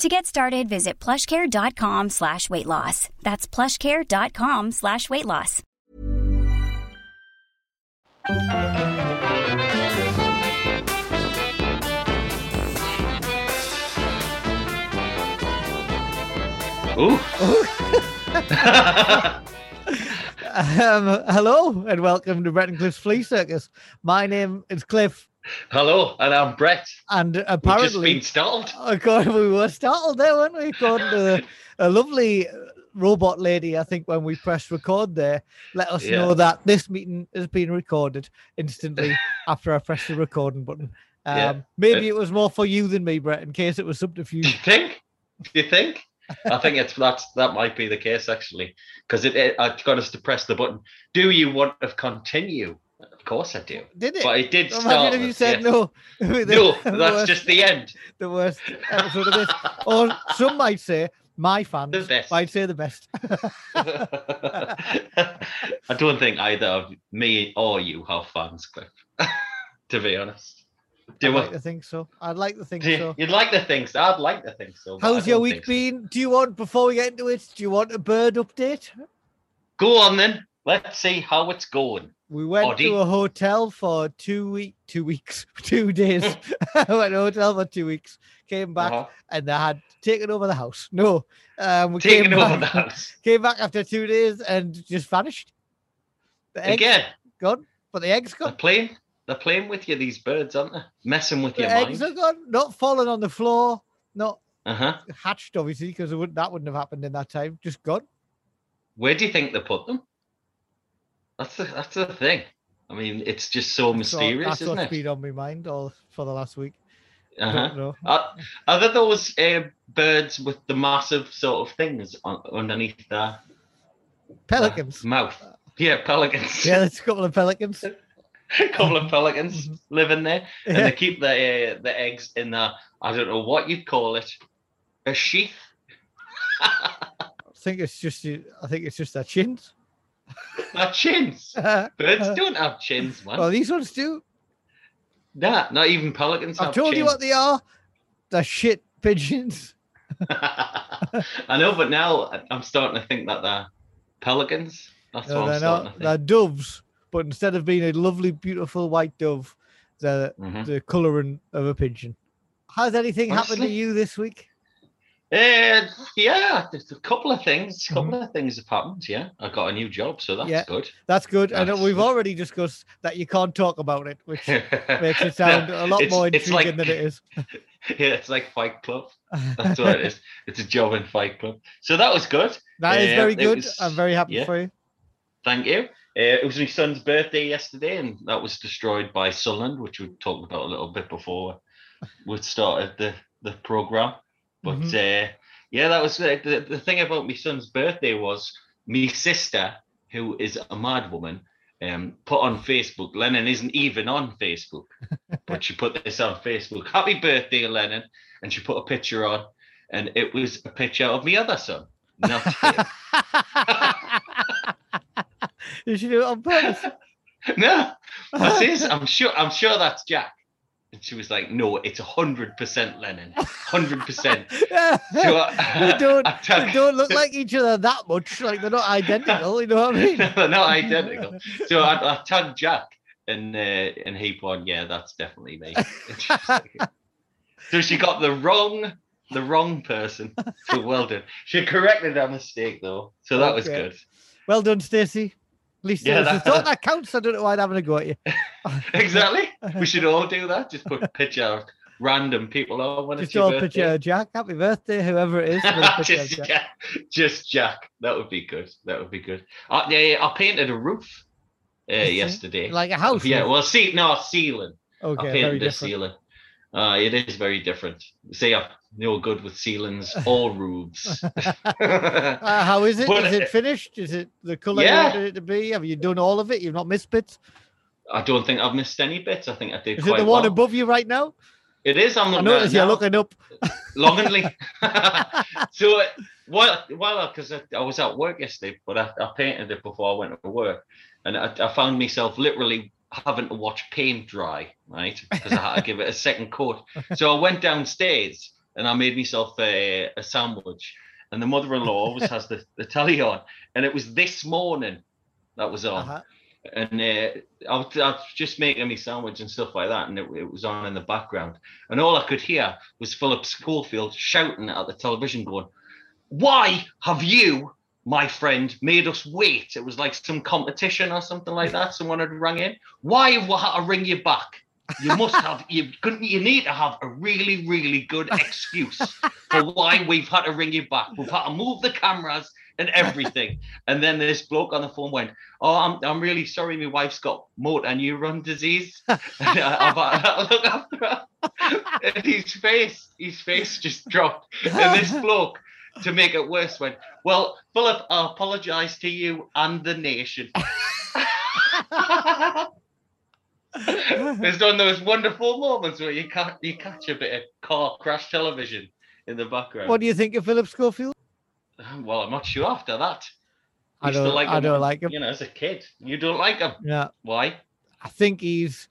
To get started, visit plushcare.com slash weight loss. That's plushcare.com slash weight loss. Ooh. Um, hello and welcome to Brett and Cliff's Flea Circus. My name is Cliff, Hello, and I'm Brett. and apparently, We've just been startled. according, we were startled there, weren't we? According to the, a lovely robot lady, I think when we pressed record there, let us Yeah. know that this meeting has been recorded instantly after I pressed the recording button. Um, Yeah. Maybe it was more for you than me, Brett, in case it was Do you subterfuge. think? Do you think? I think it's that's that might be the case actually, because it, it I got us to press the button. Do you want to continue? Course I do. Did it? But it did start. Imagine if you us, said yeah. no. No, that's worst- just the end. the worst episode of this. Or some might say, my fans The best. might say the best. I don't think either of me or you have fans, Cliff. to be honest. I'd Do like I? to think so. I'd like to think Yeah, so. You'd like to think so. I'd like to think so. How's your week think so. been? Do you want, before we get into it, do you want a bird update? Go on then. Let's see how it's going. We went to a hotel for two week, two weeks, two days. I went to a hotel for two weeks. Came back Uh-huh. and they had taken over the house. No, um, we Taking came over back, the house Came back after two days and just vanished. The again. gone, but the eggs gone. They're playing. They're playing with you. These birds, aren't they? Messing with The your eggs mind. are gone. Not falling on the floor. Not Uh huh. hatched, obviously, because that wouldn't have happened in that time. Just gone. Where do you think they put them? That's the that's the thing. I mean, it's just so That's all- mysterious, That's isn't it? been on my mind all for the last week. Uh-huh. Don't know. Are, are there those uh, birds with the massive sort of things on, underneath their Pelicans. mouth? Yeah, pelicans. Yeah, there's a couple of pelicans. a couple of pelicans living there, and Yeah. they keep the uh, the eggs in the I don't know what you'd call it, a sheath. I think it's just I think it's just their chins. Not chins. Birds don't have chins, man. well, these ones do. nah, not even pelicans I've told you what they are. They're shit pigeons. I know, but now I'm starting to think that they're pelicans. That's No, what they're I'm starting not. to They're doves, but instead of being a lovely, beautiful white dove, they're Mhm. the colouring of a pigeon. Has anything happened to you this week? Uh, yeah, there's a couple of things. A couple of things have happened. Yeah, I got a new job, so that's Mm-hmm. Yeah. good. That's good. That's we've already discussed that you can't talk about it, which makes it sound a lot more intriguing than it is. Yeah, it's like Fight Club. That's what it is. It's a job in Fight Club. So that was good. That is Uh, very good. was- I'm very happy yeah. for you. Thank you. Uh, it was my son's birthday yesterday, and that was destroyed by Sunderland, which we talked about a little bit before we started the, the program. But Mm-hmm. uh, yeah, that was uh, the, the thing about my son's birthday was my sister, who is a mad woman, um, put on Facebook. Lennon isn't even on Facebook, but she put this on Facebook. Happy birthday, Lennon! And she put a picture on, and it was a picture of my other son, not you should do it on purpose. no, I says, I'm sure, I'm sure that's Jack. And she was like, no, it's hundred percent Lennon, hundred percent. So I- they don't they don't look like each other that much. Like they're not identical. You know what I mean? They're not identical. So I, I tagged Jack, and uh, and he put, yeah, that's definitely me. And she was like- so she got the wrong, the wrong person. So well done. She corrected that mistake though, so that was good. Well done, Stacey. Least Yeah, that- thought that counts. I don't know why I'm having a go at you. exactly. We should all do that. Just put a picture of random people on when it's Just your all picture Jack. Happy birthday, whoever it is. with a picture of just, Jack. Jack. just Jack. That would be good. That would be good. I, yeah, I painted a roof uh, yesterday. Like a house. yeah, well, see, no, ceiling. Okay, very painted the different. ceiling. Uh, it is very different. See, I'm no good with ceilings or roofs. Uh, how is it? But, Is it finished? Is it the color Yeah. you wanted it to be? Have you done all of it? You've not missed bits? I don't think I've missed any bits. I think I did Is it the one well. above you right now? It is. I'm I looking at it noticed you're looking up. longingly. so while while because I, I was at work yesterday, but I, I painted it before I went to work, and I, I found myself literally having to watch paint dry, right? Because I had to give it a second coat. So I went downstairs and I made myself a, a sandwich, and the mother-in-law always has the, the telly on, and it was this morning that was on Uh-huh. and uh, I, was, I was just making me sandwich and stuff like that, and it, it was on in the background, and all I could hear was Philip Schofield shouting at the television, going, "Why have you, my friend, made us wait?" It was like some competition or something like that. Someone had rang in. Why have we had to ring you back? You must have you couldn't you need to have a really really good excuse for why we've had to ring you back. We've had to move the cameras and everything. And then this bloke on the phone went, "Oh, I'm I'm really sorry. My wife's got motor neuron disease. And I've had to look after her." And his face, his face just dropped. And this bloke, to make it worse, went, "Well, Philip, I apologise to you and the nation." There's one of those wonderful moments where you catch you catch a bit of car crash television in the background. What do you think of Philip Schofield? Well, I'm not sure after that. I don't. like I him don't like him. You know, as a kid, you don't like him. Yeah, Why? I think he's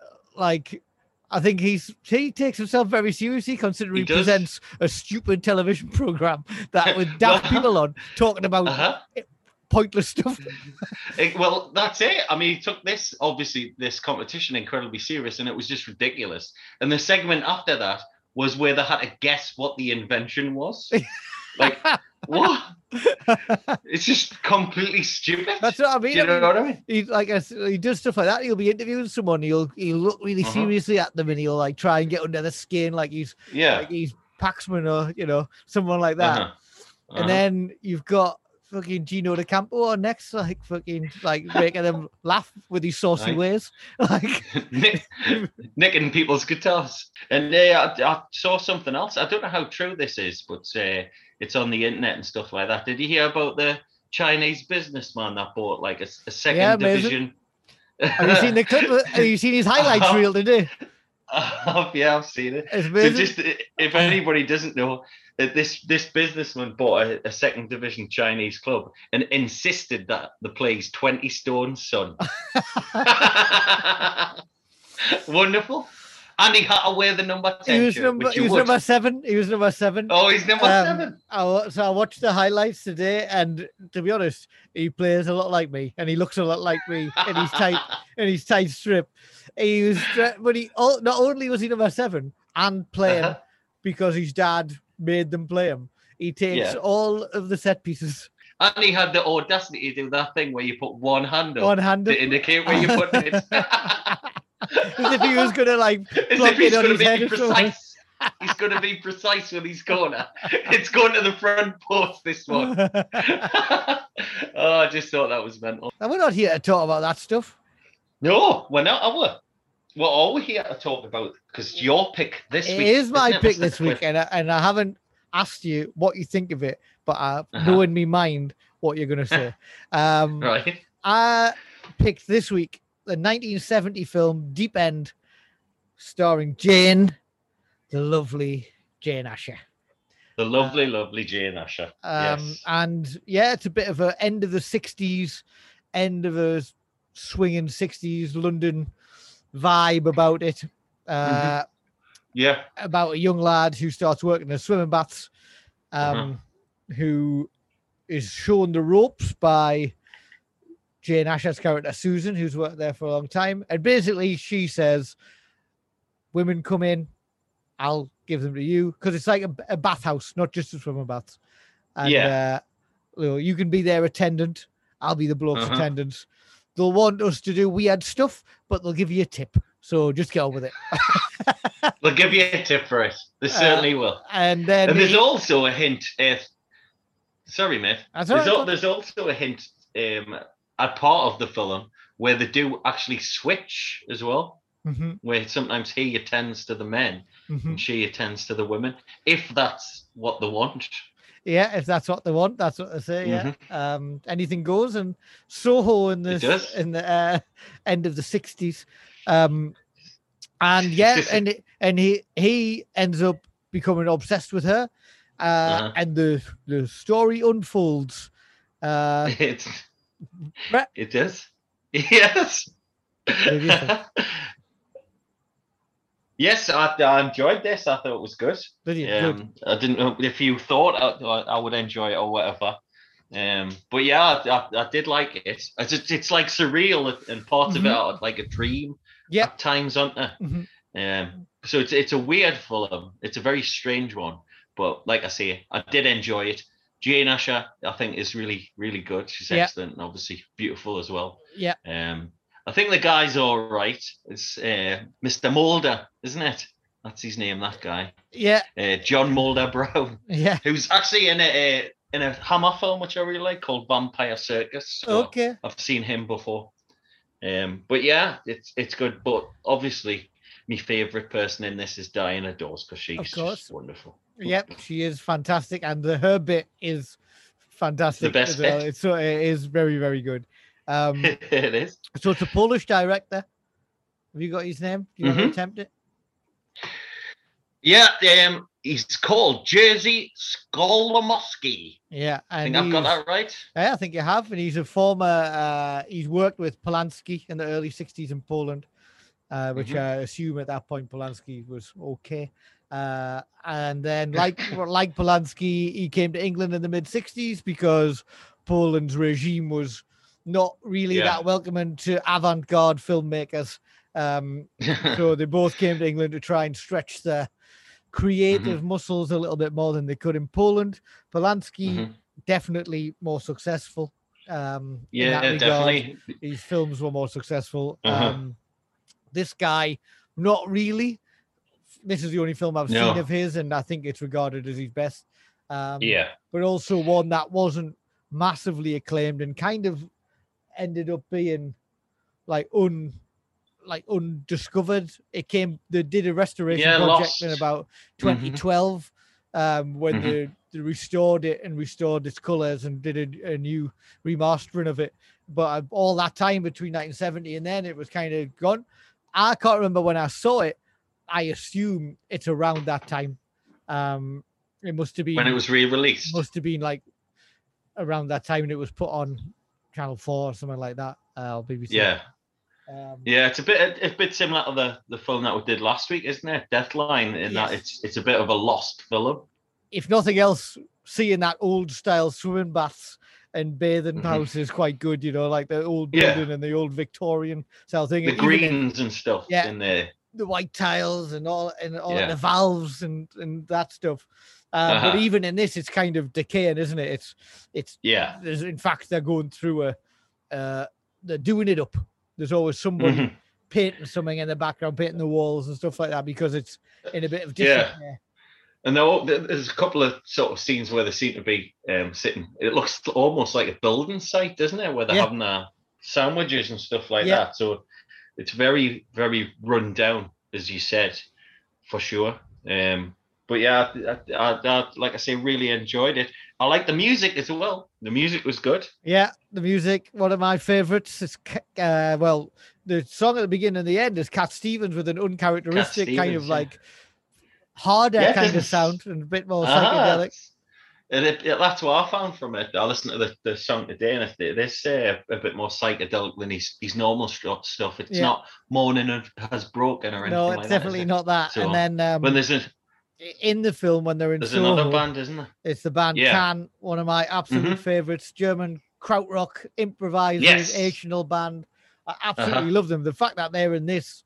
uh, like. I think he's he takes himself very seriously, considering He he, presents a stupid television program that with daft Well- people on talking about Uh-huh. pointless stuff. Eh, well, that's it. I mean, he took this obviously this competition incredibly serious, and it was just ridiculous. And the segment after that was where they had to guess what the invention was. like what? It's just completely stupid. That's what I Do mean. you I know mean, what I mean? he like I he does stuff like that. He'll be interviewing someone. He'll he'll look really Uh-huh. seriously at them, and he'll like try and get under the skin, like he's Yeah. like he's Paxman or you know someone like that. Uh-huh. Uh-huh. And then you've got fucking Gino D'Acampo on next, like fucking like making them laugh with his saucy Right. ways. Like Nick, nicking people's guitars. And uh, I, I saw something else. I don't know how true this is, but uh, it's on the internet and stuff like that. Did you hear about the Chinese businessman that bought like a, a second Yeah, division? have you seen the clip? Have you seen his highlights reel today? yeah, I've seen it. It's So just if anybody doesn't know, this this businessman bought a, a second division Chinese club and insisted that the play's twenty stone son. Wonderful. And he had to wear the number ten he was shirt, number he was number seven. He was number seven. Oh, he's number Um, seven. I, so I watched the highlights today, and to be honest, he plays a lot like me, and he looks a lot like me in his tight in his tight strip. He was, but he not only was he number seven and playing Uh-huh. because his dad made them play him. He takes Yeah. all of the set pieces And he had the audacity to do that thing where you put one hand up one handed, to indicate where you put it. as if he was gonna like As he's it on going his to head or precise. He's going to be precise with his corner. It's going to the front post, this one. oh, I just thought that was mental. and we're not here to talk about that stuff. No, we're not, are we? What are we here to talk about? Because your pick this It week. is my it, pick this week, and I, and I haven't asked you what you think of it, but I Uh-huh. know in me mind what you're gonna say. Um, Right. I picked this week the 1970 film Deep End, starring Jane, the lovely Jane Asher. The lovely, lovely Jane Asher. Um, yes. And yeah, it's a bit of a end of the 60s, end of a swinging 60s London vibe about it. Uh, Yeah. About a young lad who starts working in swimming baths, Uh-huh. um, who is shown the ropes by Jane Asher's character Susan, who's worked there for a long time. And basically, she says, "Women come in, I'll give them to you," because it's like a, a bathhouse, not just a swimming baths. And Yeah. uh, you, know, you can be their attendant. I'll be the bloke's Uh-huh. attendants. They'll want us to do weird stuff, but they'll give you a tip. So just get on with it. They'll give you a tip for it. They certainly will. And then And there's he- also a hint. Uh, sorry, mate. There's, right, al- there's also a hint um, at part of the film where they do actually switch as well, Mhm, where sometimes he attends to the men mhm. and she attends to the women, if that's what they want. Yeah, if that's what they want, that's what they say. Yeah, um, anything goes. And Soho in Mm-hmm. The in the uh, end of the '60s, um, and yeah, and it- and he he ends up becoming obsessed with her, uh, Uh-huh. and the the story unfolds. Uh, It's, Right. it does. Yes. What do you think? yes, I, I enjoyed this. I thought it was good. did you? Good. Um, I didn't know if you thought I, I would enjoy it or whatever. Um, but yeah, I, I, did like it. It's, it's, it's like surreal and parts of it Mhm. are like a dream Yeah, times, aren't they? Mhm. Um, so it's it's a weird film. It's a very strange one. But like I say, I did enjoy it. Jane Asher, I think, is really really good. She's Yeah. excellent and obviously beautiful as well. Yeah. Um, I think the guy's all right. It's uh, Mr. Moulder, isn't it? That's his name. That guy, Yeah. uh, John Moulder Brown, Yeah. who's actually in a, in a Hammer film which I really like called Vampire Circus. So Okay. I've seen him before. Um, but yeah, it's it's good. But obviously, my favorite person in this is Diana Dors because she's just wonderful. Yep. She is fantastic, and the her bit is fantastic. The best as well. bit. It's so it is very very good. Um, it is. So it's a Polish director. Have you got his name? Do you want to Mhm. attempt it? Yeah, um, he's called Jerzy Skolimowski. Yeah, I think I've got that right. Yeah, I think you have, and he's a former. Uh, he's worked with Polanski in the early '60s in Poland, uh, which Mhm. I assume at that point Polanski was okay. Uh, and then, like like Polanski, he came to England in the mid '60s because Poland's regime was not really Yeah. that welcoming to avant-garde filmmakers. Um, so they both came to England to try and stretch their creative Mm-hmm. muscles a little bit more than they could in Poland. Polanski Mhm. definitely more successful. Um, Yeah, regard. definitely. His films were more successful. Uh-huh. Um, this guy, not really. This is the only film I've No. seen of his, and I think it's regarded as his best. Um, Yeah. but also one that wasn't massively acclaimed and kind of ended up being like un like undiscovered. It came they did a restoration Yeah, project in lost. about Mhm. 2012 um when Mhm. they, they restored it and restored its colors and did a, a new remastering of it. But uh, all that time between 1970 and then it was kind of gone. I can't remember when I saw it. I assume it's around that time. Um it must have been When it was re-released. must have been like around that time and it was put on Channel Four or something like that. Uh, or BBC. Yeah. Um, Yeah, it's a bit a bit similar to the, the film that we did last week, isn't it? Deathline, in that it's it's a bit of a lost film. If nothing else, seeing that old style swimming baths and bathing Mhm. house is quite good. You know, like the old Yeah. building and the old Victorian style thing. The and even in greens and stuff Yeah. in there. the white tiles and all and all Yeah. the valves and and that stuff. Uh, But Uh-huh. even in this, it's kind of decaying, isn't it? It's it's Yeah. there's in fact they're going through a uh they're doing it up. There's always somebody Mhm. painting something in the background, painting the walls and stuff like that because it's in a bit of Yeah. disrepair. And there- there's a couple of sort of scenes where they seem to be um, sitting. It looks almost like a building site, doesn't it? Where they're Yeah. having their sandwiches and stuff like Yeah. that. So it's very, very run down, as you said, for sure. Um, but yeah, I, I, I, like I say, really enjoyed it. I like the music as well. The music was good. Yeah, the music, one of my favorites. Is uh, well, the song at the beginning and the end is Cat Stevens with an uncharacteristic kind of yeah. like harder Yeah, kind of sound and a bit more Ah, psychedelic. and it, it- that's what I found from it. I listened to the, the song today, and they, it is uh, a bit more psychedelic than his, his normal stuff. It's Yeah. not "Morning Has Broken" or anything No, it's that, is definitely it? not that. So, and then um, When there's a in the film when they're in there's Soho, another band, isn't there? it's the band Yeah. Can, one of my absolute Mhm. favorites, German krautrock improvisers, Yes. Band. I absolutely Uh-huh. love them. The fact that they're in this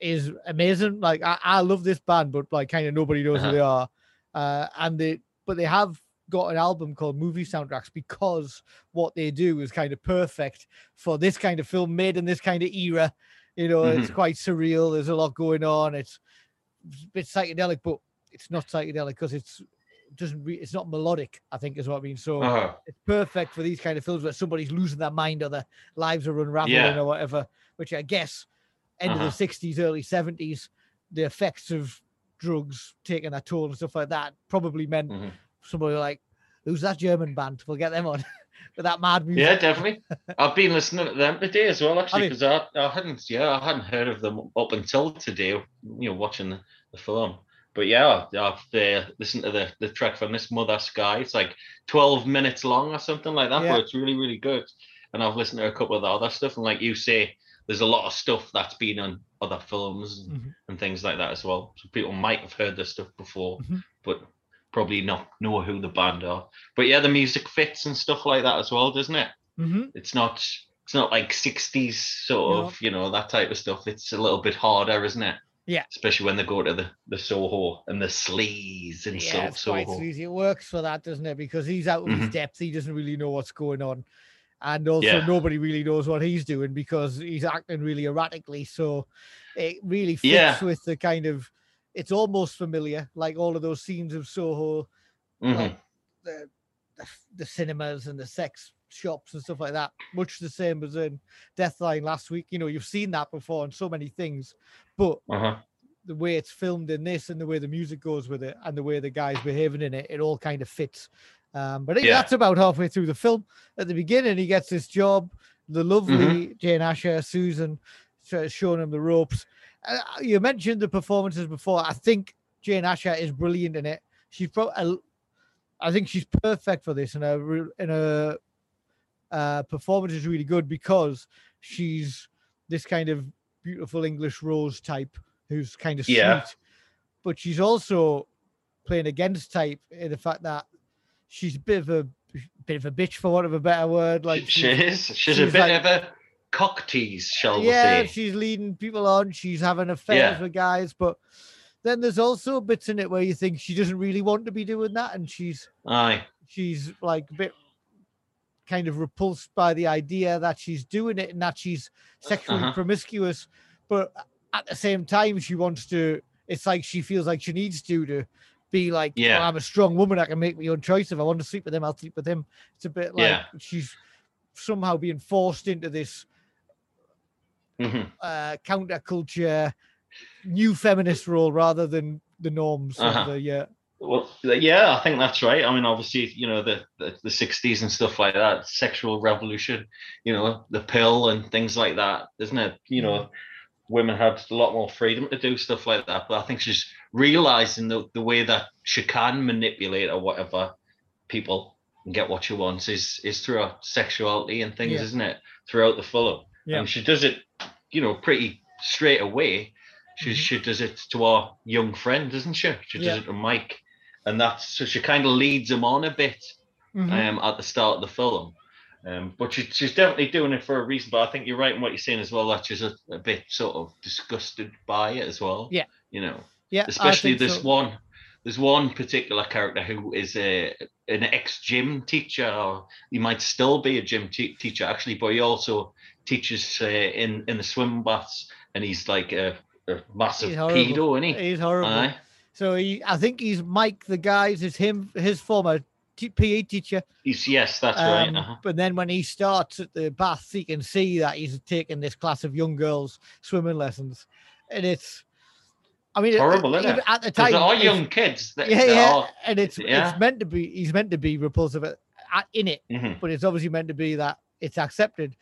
is amazing. Like I, I love this band, but like kind of nobody knows Uh-huh. who they are. Uh, and they but they have got an album called Movie Soundtracks because what they do is kind of perfect for this kind of film made in this kind of era. You know, it's Mhm. quite surreal. There's a lot going on. It's a bit psychedelic, but it's not psychedelic because it's doesn't re- it's not melodic. I think is what I mean. So Uh-huh. it's perfect for these kind of films where somebody's losing their mind or their lives are unraveling Yeah. or whatever. Which I guess end Uh-huh. of the '60s, early '70s, the effects of drugs taking a toll and stuff like that probably meant Mhm. somebody like, "Who's that German band? We'll get them on with that mad music." Yeah, definitely. I've been listening to them today as well, actually, because I, I hadn't, yeah, I hadn't heard of them up until today. You know, watching the, the film. But yeah, I've uh, listened to the, the track from this Mother Sky. It's like 12 minutes long or something like that, Yeah. but it's really, really good. And I've listened to a couple of the other stuff, and like you say, there's a lot of stuff that's been on other films and, Mhm. and things like that as well. So people might have heard this stuff before, Mhm. but probably not know who the band are. But yeah, the music fits and stuff like that as well, doesn't it? Mhm. It's not it's not like 60s sort No. of, you know, that type of stuff. It's a little bit harder, isn't it? Yeah. Especially when they go to the, the Soho and the sleaze and Yeah, so, it's quite sleazy. It works for that, doesn't it? Because he's out of his Mhm. depth. He doesn't really know what's going on. And also, Yeah. nobody really knows what he's doing because he's acting really erratically. So it really fits Yeah. with the kind of, it's almost familiar, like all of those scenes of Soho, Mhm. like the, the the cinemas and the sex shops and stuff like that. Much the same as in Deathline last week. You know, you've seen that before in so many things, but Uh-huh. the way it's filmed in this and the way the music goes with it and the way the guy's behaving in it, it all kind of fits. Um, but Yeah. that's about halfway through the film. At the beginning, he gets this job. The lovely Mm-hmm. Jane Asher, Susan, sh- showing him the ropes. Uh, you mentioned the performances before. I think Jane Asher is brilliant in it. She's probably, I think she's perfect for this, and her and her uh, performance is really good because she's this kind of beautiful English rose type who's kind of Yeah. sweet, but she's also playing against type in the fact that she's a bit of a bit of a bitch for want of a better word. Like she she's- is. She's, a bit like- of a cock tease, shall yeah, we say. she's leading people on. She's having affairs Yeah. with guys, but then there's also bits in it where you think she doesn't really want to be doing that, and she's Aye. she's like a bit kind of repulsed by the idea that she's doing it and that she's sexually Uh-huh. promiscuous, but at the same time she wants to. It's like she feels like she needs to to be like, Yeah. "Oh, I'm a strong woman. I can make my own choice. If I want to sleep with him, I'll sleep with him. It's a bit like Yeah. she's somehow being forced into this Mhm. uh, counterculture, new feminist role rather than the norms Uh-huh. of the yeah. Well, yeah, I think that's right. I mean, obviously, you know, the, the the '60s and stuff like that, sexual revolution, you know, the pill and things like that, isn't it? You know, women had a lot more freedom to do stuff like that. But I think she's realizing the, the way that she can manipulate or whatever people and get what she wants is is through her sexuality and things, Yeah. isn't it? Throughout the film, Yeah. and she does it, you know, pretty straight away. She Mhm. she does it to our young friend, doesn't she? She does Yeah. it to Mike, and that's so she kind of leads him on a bit Mhm. um, at the start of the film. Um, but she, she's definitely doing it for a reason. But I think you're right in what you're saying as well. That she's a, a bit sort of disgusted by it as well. Yeah. you know, yeah, especially this so. one. There's one particular character who is a an ex gym teacher, or he might still be a gym te- teacher actually, but he also teaches uh, in in the swim baths, and he's like a, a massive pedo, isn't he? He's horrible. Aye. So he, I think he's Mike the guys is him his former t- PE teacher. He's yes, that's right. Um, Uh-huh. But then when he starts at the bath, he can see that he's taking this class of young girls swimming lessons, and it's. I mean, Horrible, isn't it? at the time. it's- young kids that, yeah, yeah, are and it's yeah. it's meant to be. He's meant to be repulsive at, at, in it, Mhm. but it's obviously meant to be that it's accepted.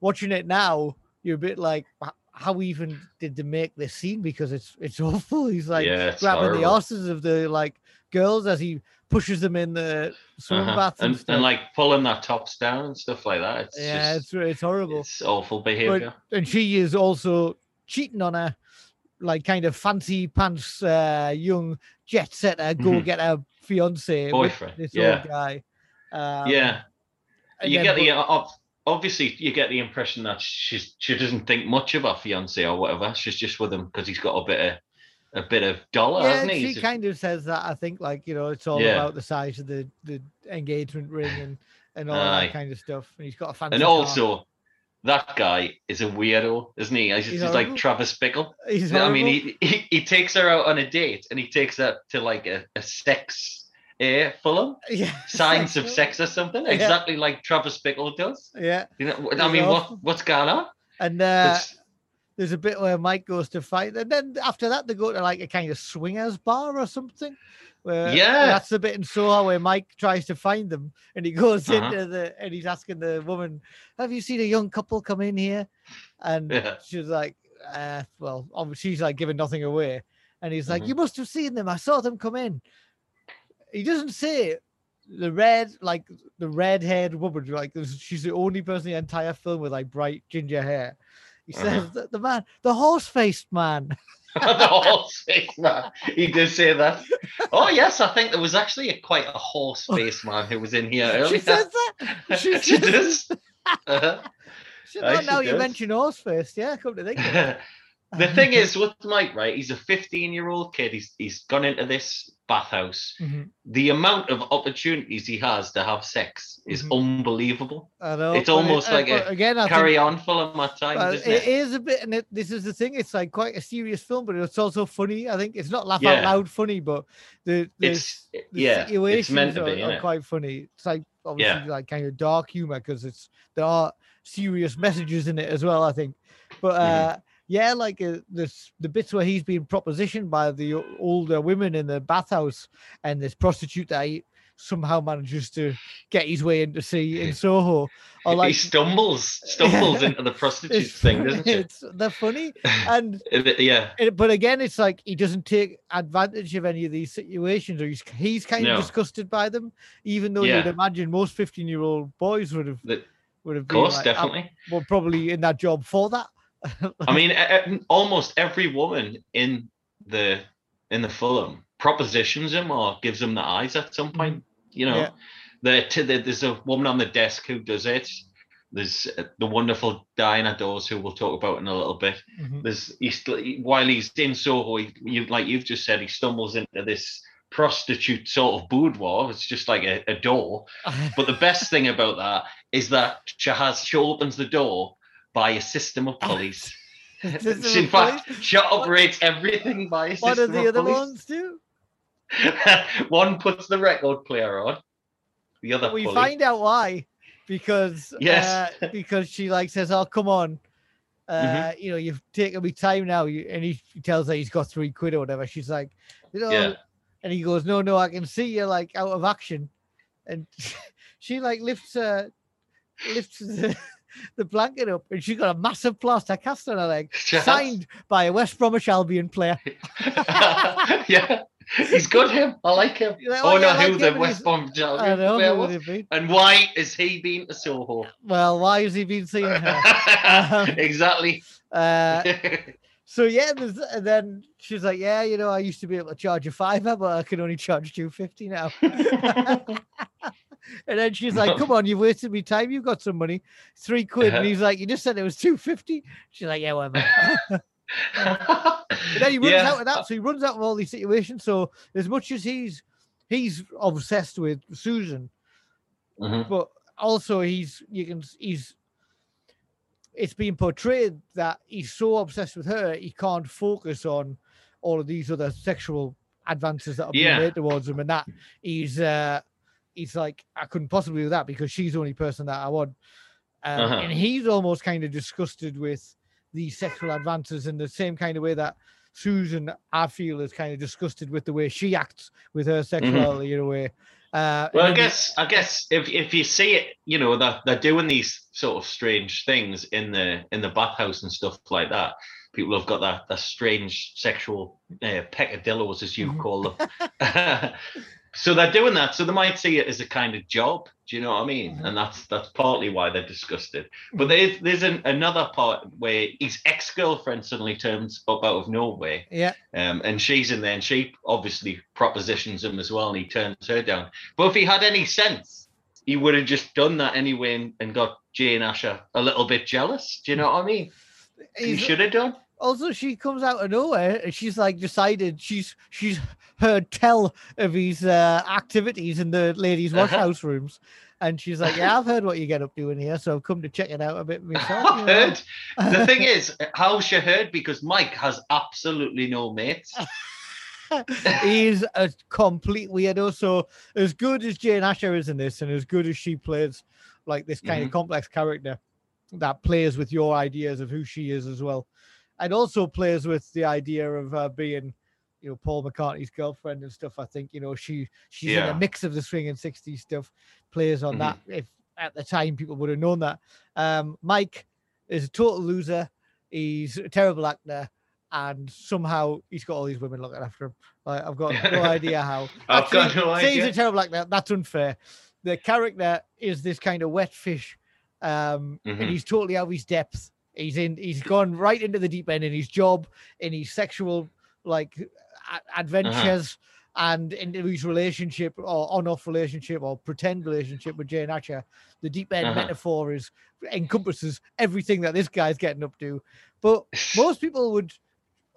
Watching it now, you're a bit like, "H- how even did they make this scene? Because it's it's awful. He's like yeah, grabbing the horrible. asses of the like girls as he pushes them in the swim Uh-huh. baths and, and, and like pulling their tops down and stuff like that. It's yeah, just, it's it's horrible. it's awful behavior. and she is also cheating on her, like kind of fancy pants, uh, young jet setter, go Mhm. get her fiance, with Boyfriend, this yeah. old guy. Um, yeah, you get the but- uh, obviously you get the impression that she's she doesn't think much of her fiance or whatever. She's just with him because he's got a bit of a bit of dollar, yeah, hasn't he? she kind of says that. I think, like you know, it's all Yeah. about the size of the the engagement ring and and all Aye. that kind of stuff. And he's got a fancy. and car. That guy is a weirdo, isn't he? He's, He's he's like. Travis Bickle. he's I mean, he, he he takes her out on a date, and he takes her to like a, a sex eh, Fulham, yeah, signs of sex or something, Yeah. exactly like Travis Bickle does. Yeah, You know, I mean, awful. what what's going on? and uh, there's a bit where Mike goes to fight, and then after that they go to like a kind of swingers bar or something. Where, Yeah. that's the bit in Soho where Mike tries to find them, and he goes Uh-huh. into the and he's asking the woman, "Have you seen a young couple come in here?" And Yeah. she's like, uh, "Well, obviously she's like giving nothing away," and he's like, Mhm. "You must have seen them. I saw them come in." He doesn't say the red, like the red-haired woman, like she's the only person in the entire film with like bright ginger hair. He Uh-huh. says that the man, the horse-faced man. the horse face man. He did say that. Oh yes, I think there was actually a, quite a horse face man who was in here earlier. She says that. She, she does. Uh-huh. She, oh, now you mention horse-faced, yeah. Come to think of it. the thing is with Mike, right? He's a 15 year old kid. He's he's gone into this bathhouse. Mhm. The amount of opportunities he has to have sex is Mhm. unbelievable. I know. It's but it- almost uh, like a again. I think- Carry on full of my time, Well, isn't it it? is a bit, and it, this is the thing. It's like quite a serious film, but it's also funny. I think it's not laugh out loud funny, but the the, It's the yeah, situations it's meant to are, be, are quite funny. It's like obviously like kind of dark humor because it's there are serious messages in it as well. I think, but Mm-hmm. Yeah, like uh, this the bits where he's being propositioned by the older women in the bathhouse and this prostitute that he somehow manages to get his way into see in Soho. Or like he stumbles, stumbles into the prostitute thing, doesn't he? it's they're funny and yeah, but again, it's like he doesn't take advantage of any of these situations, or he's he's kind No. of disgusted by them, even though Yeah. you'd imagine most fifteen-year-old boys would have the- would have of been course, like, uh, definitely. well, probably in that job for that. I mean, almost every woman in the in the Fulham propositions him or gives him the eyes at some point. You know, Yeah. the, the, there's a woman on the desk who does it. There's uh, the wonderful Diana Dors, who we'll talk about in a little bit. Mhm. There's he's while he's in Soho, he, you like you've just said, he stumbles into this prostitute sort of boudoir. It's just like a, a door. But the best thing about that is that she has she opens the door by a system of pulleys. System She- in fact, Police? she operates everything by a what system of police. What are the other pulleys. ones do? One puts the record player on. The other We find out why, because Yes. uh, because she like says, "Oh, come on." Uh, Mm-hmm. you know, you've taken me time now. And he, tells her he's got three quid or whatever. She's like, you know, Yeah. and he goes, no, no, I can see you're like out of action. And she like lifts uh lifts the, the blanket up and she's got a massive plaster cast on her leg, signed by a West Bromwich Albion player. yeah, he's good. Him, I like him. Like, oh "Oh, no, I who the West Brom I Albion know, was? And why has he been to Soho? Well, why has he been seeing her? Um, exactly. Uh, so yeah, there's, and then she's like, yeah, you know, I used to be able to charge a fiver, but I can only charge two fifty now. And then she's like, come on, you've wasted me time. You've got some money, three quid. Uh-huh. And he's like, you just said it was two fifty. She's like, yeah, whatever. Then he runs Yeah. out of that, so he runs out of all these situations. So as much as he's he's obsessed with Susan, Mhm. but also he's you can he's it's being portrayed that he's so obsessed with her he can't focus on all of these other sexual advances that are being Yeah. made towards him and that he's uh he's like i couldn't possibly do that because she's the only person that i want um, Uh-huh. and he's almost kind of disgusted with the sexual advances in the same kind of way that susan i feel is kind of disgusted with the way she acts with her sexuality in a way uh Well, I guess I guess if if you see it, you know, that they're doing these sort of strange things in the in the bathhouse and stuff like that. People have got that that strange sexual uh, peccadillos, as you Mhm. call them. so they're doing that. So they might see it as a kind of job. Do you know what I mean? Mhm. And that's that's partly why they're disgusted. But there's there's an, another part where his ex girlfriend suddenly turns up out of nowhere. yeah Um, and she's in there, and she obviously propositions him as well, and he turns her down. But if he had any sense, he would have just done that anyway and, and got Jane Asher a little bit jealous. Do you know what I mean? He should have done. Also, she comes out of nowhere and she's like decided she's she's heard tell of his uh, activities in the ladies' wash Uh-huh. house rooms, and she's like, "Yeah, I've heard what you get up to in here, so I've come to check it out a bit myself." I've you know." heard. The thing is, how she heard because Mike has absolutely no mates. he's a complete weirdo. So as good as Jane Asher is in this, and as good as she plays like this kind of complex character that plays with your ideas of who she is as well, and also plays with the idea of uh, being, you know, Paul McCartney's girlfriend and stuff. I think you know she she's in a mix of the swing and 60s stuff. Plays on Mhm. that. If at the time people would have known that. Um, Mike is a total loser. He's a terrible actor. And somehow he's got all these women looking after him. Like, I've got no idea how. I've got Actually, no say he's a terrible actor. That's unfair. The character is this kind of wet fish, um, Mhm. and he's totally out of his depth. He's in. He's gone right into the deep end in his job, in his sexual like a- adventures, and into his relationship or on-off relationship or pretend relationship with Jane Asher. The deep end Uh-huh. metaphor is encompasses everything that this guy's getting up to. But most people would,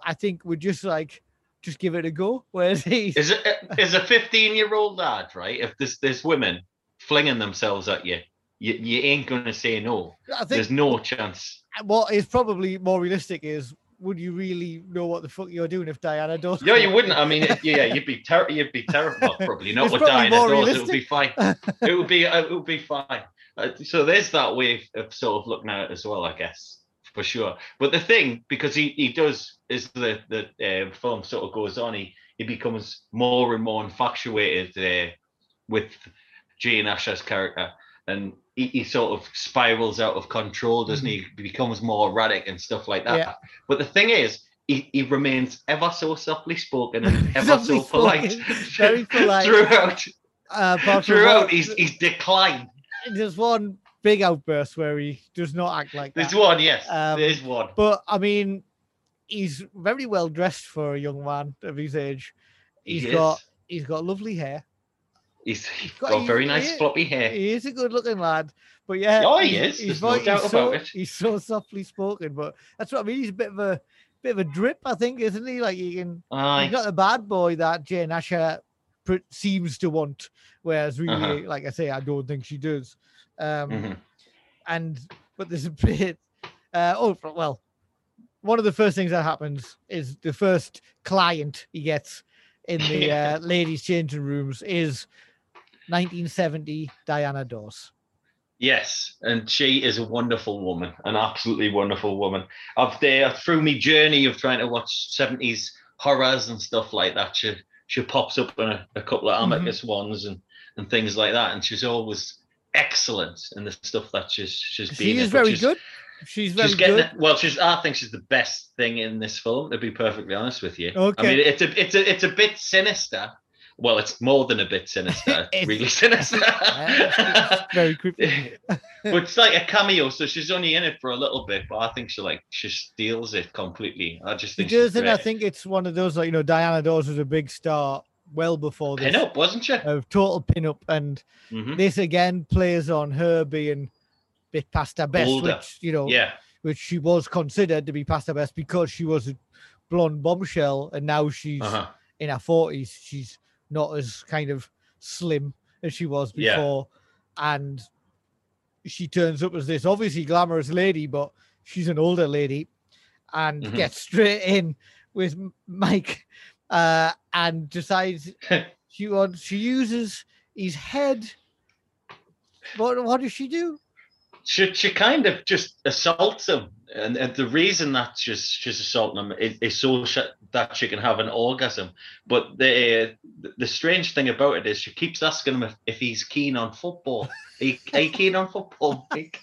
I think, would just like just give it a go. Whereas he Is it is a 15 year old lad, right? If there's there's women flinging themselves at you, you, you ain't gonna say no. I think There's no chance. What is probably more realistic is would you really know what the fuck you're doing if Diana Dors? No, you wouldn't. I mean, yeah, you'd be ter- you'd be terrible. Well, probably not It's with probably Diana Dors. It would be fine. It would be it would be fine. Uh, so there's that way of sort of looking at it as well, I guess, for sure. But the thing, because he, he does, is the the uh, film sort of goes on, he he becomes more and more infatuated uh, with Jane Asher's character, and he, he sort of spirals out of control, doesn't he? He becomes more erratic and stuff like that. Yeah. But the thing is. He, he remains ever so softly spoken and ever so polite, very polite. throughout. Uh, Throughout, he's he's declined. there's one big outburst where he does not act like There's that. one, yes. Um, there's one. But I mean, he's very well dressed for a young man of his age. He's He got he's got lovely hair. He's, he's got- got, he- very nice is- floppy hair. He is a good looking lad. But yeah, Oh, he is. There's no doubt he's so, about it. He's so softly spoken, but that's what I mean. He's a bit of a bit of a drip, I think, isn't he? Like he can Aye. he's not the bad boy that Jane Asher pr- seems to want, whereas really, Uh-huh. like I say, I don't think she does. Um, Mhm. and but there's a bit. Uh, oh well, one of the first things that happens is the first client he gets in the uh, ladies' changing rooms is 1970 Diana Dors. Yes, and she is a wonderful woman, an absolutely wonderful woman. I've there through my journey of trying to watch 70s horrors and stuff like that. She she pops up in a, a couple of Mhm. amicus ones and and things like that, and she's always excellent in the stuff that she's she's She been in, is but very she's- good. She's very She's getting good. it. Well, she's. I think she's the best thing in this film. To be perfectly honest with you. okay. I mean, it's a, it's a, it's a bit sinister. Well, it's more than a bit sinister. Really sinister. It's very creepy. but it's like a cameo, so she's only in it for a little bit. But I think she like she steals it completely. I just She think she's does, and I think it's one of those like you know Diana Dors was a big star well before this. pin up, wasn't she? Of total pin up, and Mhm. this again plays on her being a bit past her best, Older. which you know, Yeah, which she was considered to be past her best because she was a blonde bombshell, and now she's uh-huh. in her forties. She's not as kind of slim as she was Yeah. before, and she turns up as this obviously glamorous lady, but she's an older lady, and Mhm. gets straight in with Mike, uh, and decides she wants she uses his head. What what does she do? she she kind of just assaults him, and, and the reason that she's she's assaulting him is, is so sh- that she can have an orgasm. But the the strange thing about it is she keeps asking him if, if he's keen on football. Are you, are you keen on football? Mike?"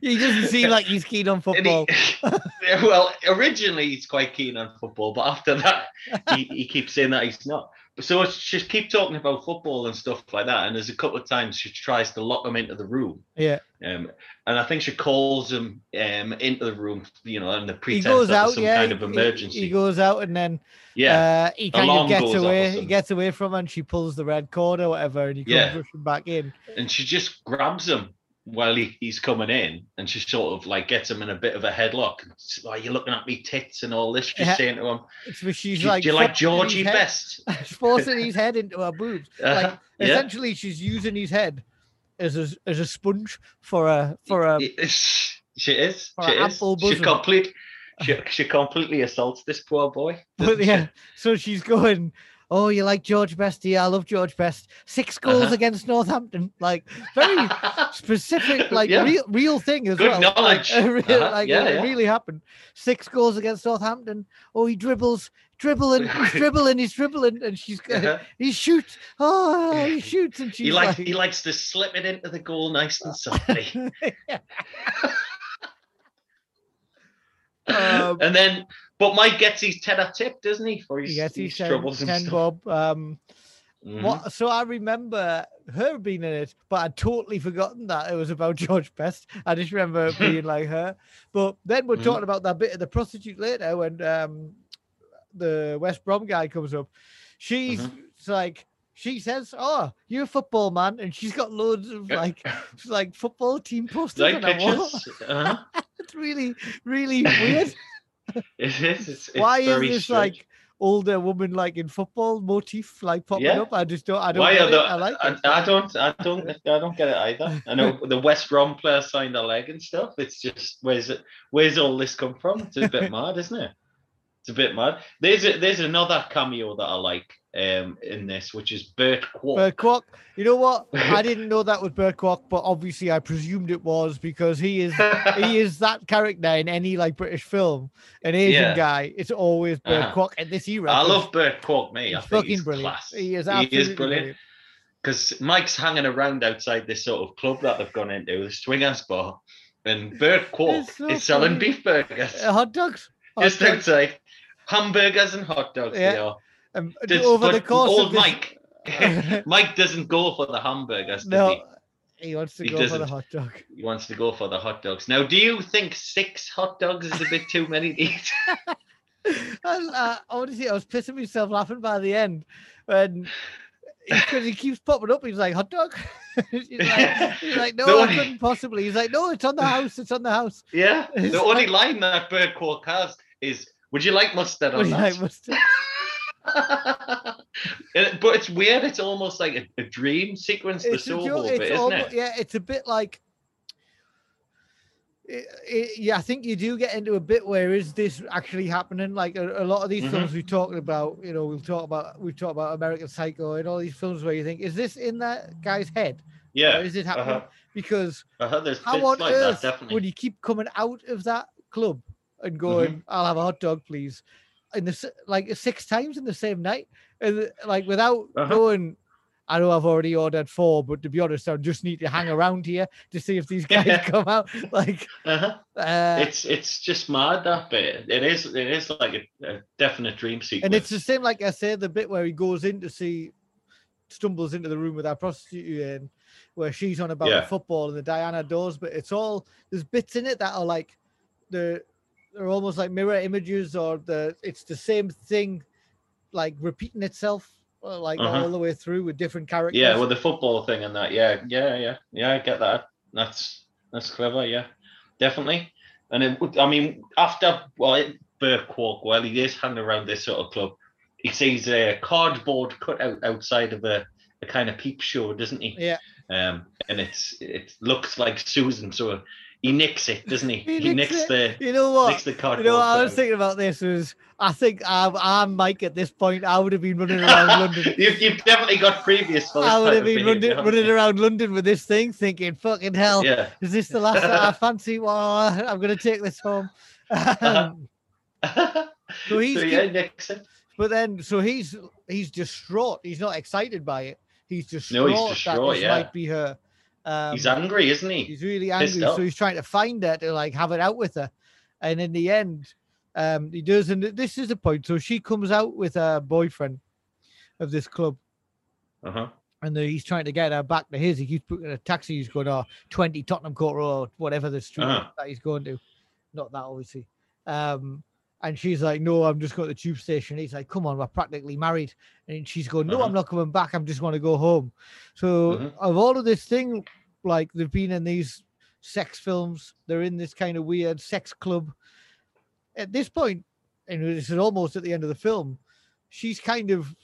He doesn't seem like he's keen on And he- football. well, originally he's quite keen on football, but after that, he, he keeps saying that he's not. So it's- she keep talking about football and stuff like that. And there's a couple of times she tries to lock him into the room. Yeah, Um, and I think she calls him um, into the room, you know, and the he pretense goes out. some Yeah, kind of he- he- emergency. He, goes out and then yeah, uh, he kind Alarm of gets goes off or away. He gets away from her, and she pulls the red cord or whatever, and he comes Yeah. rushing back in. and she just grabs him while he, he's coming in, and she sort of like gets him in a bit of a headlock. She's you're looking at me tits and all this. She's Yeah. saying to him, It's where she's do, like, do you like Georgie head- best? Forcing his head into her boobs. Like Uh-huh. yeah. essentially, she's using his head as a as a sponge for a for a. She is. She is. She complete. She, she completely assaults this poor boy. But doesn't she? yeah, so she's going. Oh, you like George Best? Yeah, I love George Best. Six goals Uh-huh. against Northampton. Like very specific, like Yeah. real real thing as Good well. knowledge. Like, real- Uh-huh. like, Yeah, it yeah. really happened. Six goals against Northampton. Oh, he dribbles, dribbling, he's dribbling, he's dribbling, and she's Uh-huh. he shoots. Oh, he shoots, and she's he likes like, he likes to slip it into the goal nice and softly. um, and then, but Mike gets his tenner tip, doesn't he? For his, he gets his his ten, troubles and 10 stuff. bob. Um, Mhm. What? So I remember her being in it, but I'd totally forgotten that it was about George Best. I just remember being like her. But then we're Mhm. talking about that bit of the prostitute later when um, the West Brom guy comes up. She's Mm-hmm. like she says, "Oh, you're a football man," and she's got loads of like like football team posters Like on her wall. Uh-huh. It's really really weird. It is. It's, it's Why is this strange. like older woman like in football motif like popping Yeah. up? I just don't. I don't. Why get are it. the, I like I, it. I don't I don't I don't get it either. I know the West Brom player signed a leg and stuff. It's just where's it where's all this come from? It's a bit mad, isn't it? It's a bit mad. There's a, there's another cameo that I like um in this, which is Burt Kwouk. Burt Kwouk. You know what? I didn't know that was Burt Kwouk, but obviously I presumed it was because he is he is that character in any like British film. An Asian Yeah. guy, it's always Burt Uh-huh. Kwouk in this era. I love Burt Kwouk, me. I He's think fucking he's brilliant. class. He is he is brilliant. brilliant. Because Mike's hanging around outside this sort of club that they've gone into, the swingers bar, and Burt Kwouk so is selling funny. beef burgers Uh, hot dogs. Hot just dogs. outside. Hamburgers and hot dogs. Yeah. Um, Does- over the course old of this, Mike, Mike doesn't go for the hamburgers. no, he? he wants to He go for the hot dog. He wants to go for the hot dogs. Now, do you think six hot dogs is a bit too many to eat? Uh, honestly, I was pissing myself laughing by the end when because he keeps popping up. He's like, hot dog. he's, like, he's like, no, The I couldn't possibly. He's like, no, it's on the house. It's on the house. yeah. It's The only line that Burt Kwouk has is, "Would you like mustard on that?" like, mustard? It- but it's weird. It's almost like a, a dream sequence. The It's a Soho joke. bit, It's isn't almost, it? yeah, it's a bit like. It, it, yeah, I think you do get into a bit where is this actually happening? Like a, a lot of these Mhm. films we talked about, you know, we'll talk about we've talked about American Psycho and all these films where you think, is this in that guy's head? Yeah. Or is it happening? Uh-huh. Because Uh-huh. How on like earth definitely. would you keep coming out of that club and going, "I'll have a hot dog, please," in the like six times in the same night, and like without Uh-huh. going. I know I've already ordered four, but to be honest, I just need to hang around here to see if these guys Yeah. come out. Like, Uh-huh. uh, it's it's just mad that bit. It is it is like a, a definite dream sequence. and it's the same, like I said, the bit where he goes in to see, stumbles into the room with our prostitute in, where she's on about Yeah. football and the Diana Dors, but it's all there's bits in it that are like the they're almost like mirror images or the it's the same thing, like repeating itself, uh, like Uh-huh. all the way through with different characters. yeah, with the football thing and that. Yeah, yeah, yeah, yeah. I get that. That's that's clever. Yeah, definitely. And it, would- I mean, after well, it, Kwok, while he is hanging around this sort of club, he sees a cardboard cutout outside of a, a kind of peep show, doesn't he? Yeah. Um, and it's it looks like Susan, so he nicks it, doesn't he? He He, nicks nicks the You know what? the You know, what I was thinking about this was I think I'm, I'm Mike at this point. I would have been running around London. You've, you've definitely got previous for I would have been running, running around London with this thing, thinking, "Fucking hell, Yeah. is this the last that I fancy? Well, I'm going to take this home." Uh-huh. So he's yeah, keep- Nixon. But then, so he's he's distraught. He's not excited by it. He's distraught, No, distraught, he's that distraught, this yeah. might be her. Um, He's angry, isn't he? He's really angry, so he's trying to find her to like have it out with her. And in the end, um, he does. And this is the point. So she comes out with her boyfriend of this club, Uh-huh. and he's trying to get her back to his. He keeps booking a taxi. He's going, oh, 20 Tottenham Court Road, whatever the street Uh-huh. that he's going to. Not that, obviously. Um, and she's like, no, I'm just going to the tube station. He's like, come on, we're practically married. And she's going, no, Uh-huh. I'm not coming back. I'm just want to go home. So Mhm. of all of this thing like they've been in these sex films. They're in this kind of weird sex club. At this point, and this is almost at the end of the film, she's kind of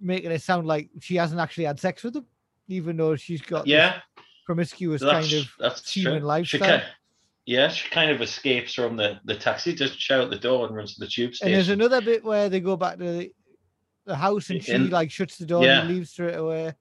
making it sound like she hasn't actually had sex with him, even though she's got Yeah, promiscuous that's, kind of human true. lifestyle. She yeah, she kind of escapes from the, the taxi, just shout out the door and runs to the tube station. And there's another bit where they go back to the, the house and she like shuts the door Yeah. and leaves straight away.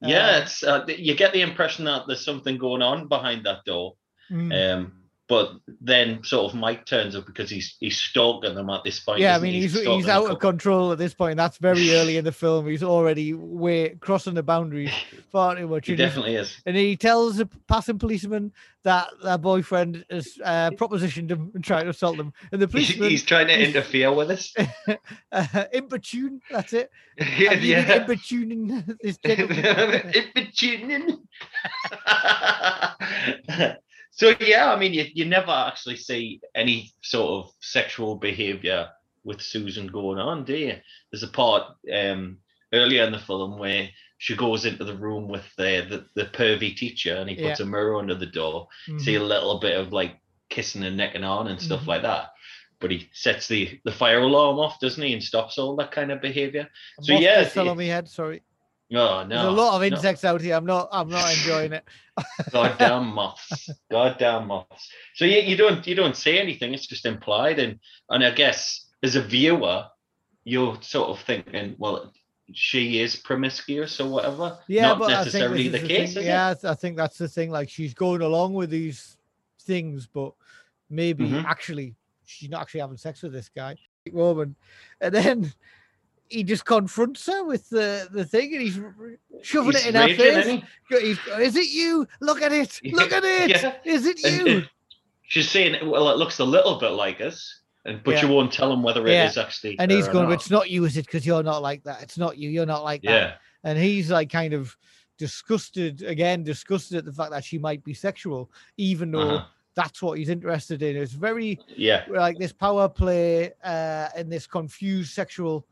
yeah, Uh, it's uh, you get the impression that there's something going on behind that door. mm. Um, but then sort of Mike turns up because he's he's stalking them at this point. yeah, I mean he? he's stalking he's out of control at this point. That's very early in the film. He's already way crossing the boundaries far too much. He he's- definitely is. and he tells a passing policeman that their boyfriend has uh, propositioned him and tried to assault them. And the He's, policeman, he's trying to interfere with us. uh, importune, that's it. yeah, yeah. importuning this gentleman? Importuning. So yeah, I mean, you, you never actually see any sort of sexual behavior with Susan going on, do you? There's a part um, earlier in the film where she goes into the room with the the, the pervy teacher, and he puts a mirror under the door. See a little bit of like kissing and necking on and stuff Mhm. like that. But he sets the the fire alarm off, doesn't he, and stops all that kind of behavior. So yeah, it- on my head. Sorry, Oh no! there's a lot of no. insects out here. I'm not. I'm not enjoying it. Goddamn moths. Goddamn moths. So you, you don't you don't say anything, it's just implied. And and I guess as a viewer, you're sort of thinking, well, she is promiscuous or whatever. Yeah, Not but necessarily I think the case, yeah, I I think that's the thing. Like she's going along with these things, but maybe Mhm. actually she's not actually having sex with this guy, woman. And then he just confronts her with the the thing, and he's it? shoving He's it in her face. isn't he? He's, is it you? Look at it! Look at it! Is Yeah. it And, you? She's saying, well, it looks a little bit like us, and but Yeah. you won't tell him whether it is Yeah. actually. And he's going, "It's not you, is it? Because you're not like that. It's not you. You're not like that." And he's like kind of disgusted again disgusted at the fact that she might be sexual even though uh-huh. that's what he's interested in it's very yeah, like this power play uh and this confused sexual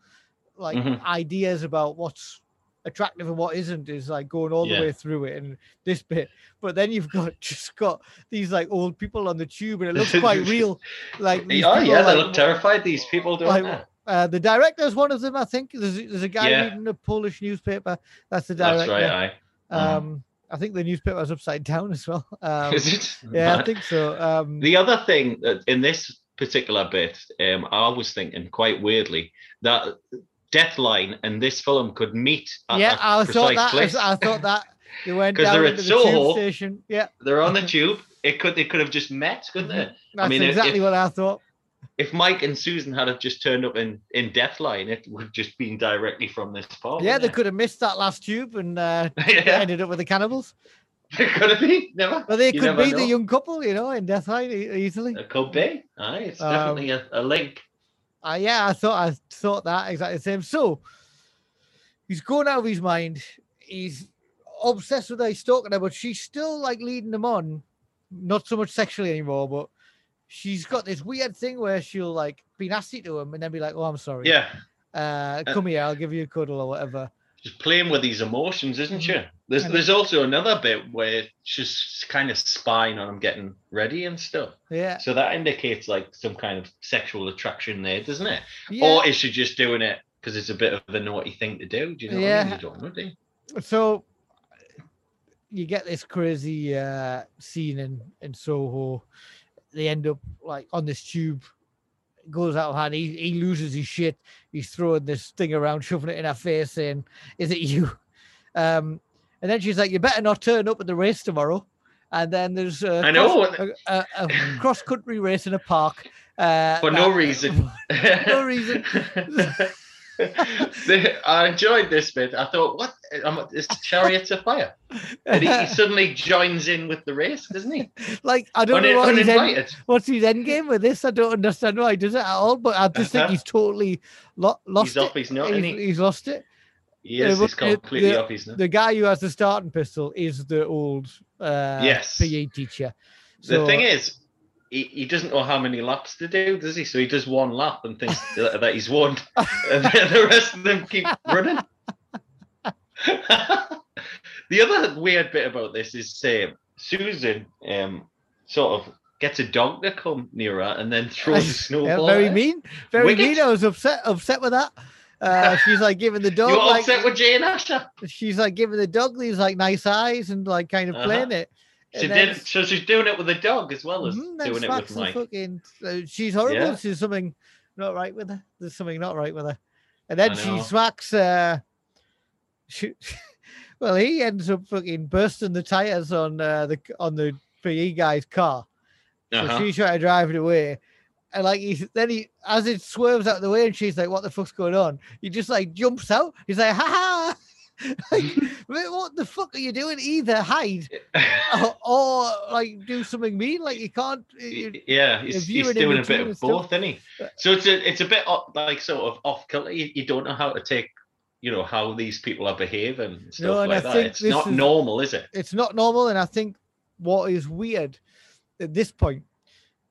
like Mhm. ideas about what's attractive and what isn't is like going all Yeah. the way through it and this bit but then you've got just got these like old people on the tube and it looks quite real like oh yeah, they like, look terrified. These people don't. like, uh, the director's one of them, I think. There's, there's a guy Yeah. reading a Polish newspaper. That's the director. That's right. I. Um, I think the newspaper's upside down as well. Um, Is it? yeah, I think so. Um, The other thing that in this particular bit, um, I was thinking quite weirdly that Deathline and this film could meet at yeah, I thought that. place. I thought that they went down they're into at the tube Soho. station. Yeah, They're on the tube. It could they could have just met, couldn't they? that's mean, exactly if- what I thought. If Mike and Susan had have just turned up in in Deathline, it would have just been directly from this part. yeah, they wouldn't could have missed that last tube and uh, yeah, ended up with the cannibals. it could have been. Never. But they You could be the young couple, you know, in Deathline easily. It could be. Aye, it's Um, definitely a, a link. Uh, yeah, I thought I thought that exactly the same. So he's going out of his mind. He's obsessed with her. He's stalking her, but she's still like leading him on. Not so much sexually anymore, but she's got this weird thing where she'll like be nasty to him and then be like, "Oh, I'm sorry. Yeah, uh, come here, I'll give you a cuddle or whatever." Just playing with these emotions, isn't she? There's And there's also another bit where she's kind of spying on him getting ready and stuff. Yeah, So that indicates like some kind of sexual attraction there, doesn't it? yeah. Or is she just doing it because it's a bit of a naughty thing to do? Do you know what I Yeah. mean? You don't know, do you? so you get this crazy uh scene in in soho they end up like on this tube goes out of hand he, he loses his shit he's throwing this thing around shoving it in her face saying is it you um and then she's like you better not turn up at the race tomorrow and then there's a I know. cross, a, a, a cross country race in a park uh For no that- reason. no reason I enjoyed this bit. I thought, what? Um, It's chariot of fire. And he, he suddenly joins in with the race, doesn't he? like i don't Un- know what his end, what's his end game with this? I don't understand why he does it at all. But I just think Uh-huh. he's totally lo- lost He's it. off his nut, he's, he? he's lost it. He is. Uh, He's uh, completely the- off his nut. The guy who has the starting pistol is the old uh, Yes. PE teacher. The thing is, he, he doesn't know how many laps to do, does he? So he does one lap and thinks that that he's won, and the rest of them keep running. the other weird bit about this is um, Susan um, sort of gets a dog to come near her and then throws a Yeah, snowball. very at mean. Very Wicked. mean. I was upset upset with that. Uh, she's like giving the dog You were like upset with Jane Asher. she's like giving the dog these like nice eyes and like kind of Uh-huh. playing it. She did. So she's doing it with the dog as well as Mhm, doing it with Mike. fucking. uh, she's horrible. Yeah. There's something not right with her. There's something not right with her. And then she smacks. Uh, well, he ends up fucking bursting the tires on uh, the on the PE guy's car. So Uh-huh. she's trying to drive it away. And like he then he as it swerves out of the way and she's like, What the fuck's going on? He just like jumps out. He's like, ha ha like, what the fuck are you doing? Either hide or, or like do something mean. Like you can't you- yeah, he's, he's doing a bit of both, isn't he? So it's a it's a bit like sort of off kilter. You, you don't know how to take, you know, how these people are behaving and stuff No, and I like that. think It's not is- normal, is it? it's not normal. And I think what is weird at this point,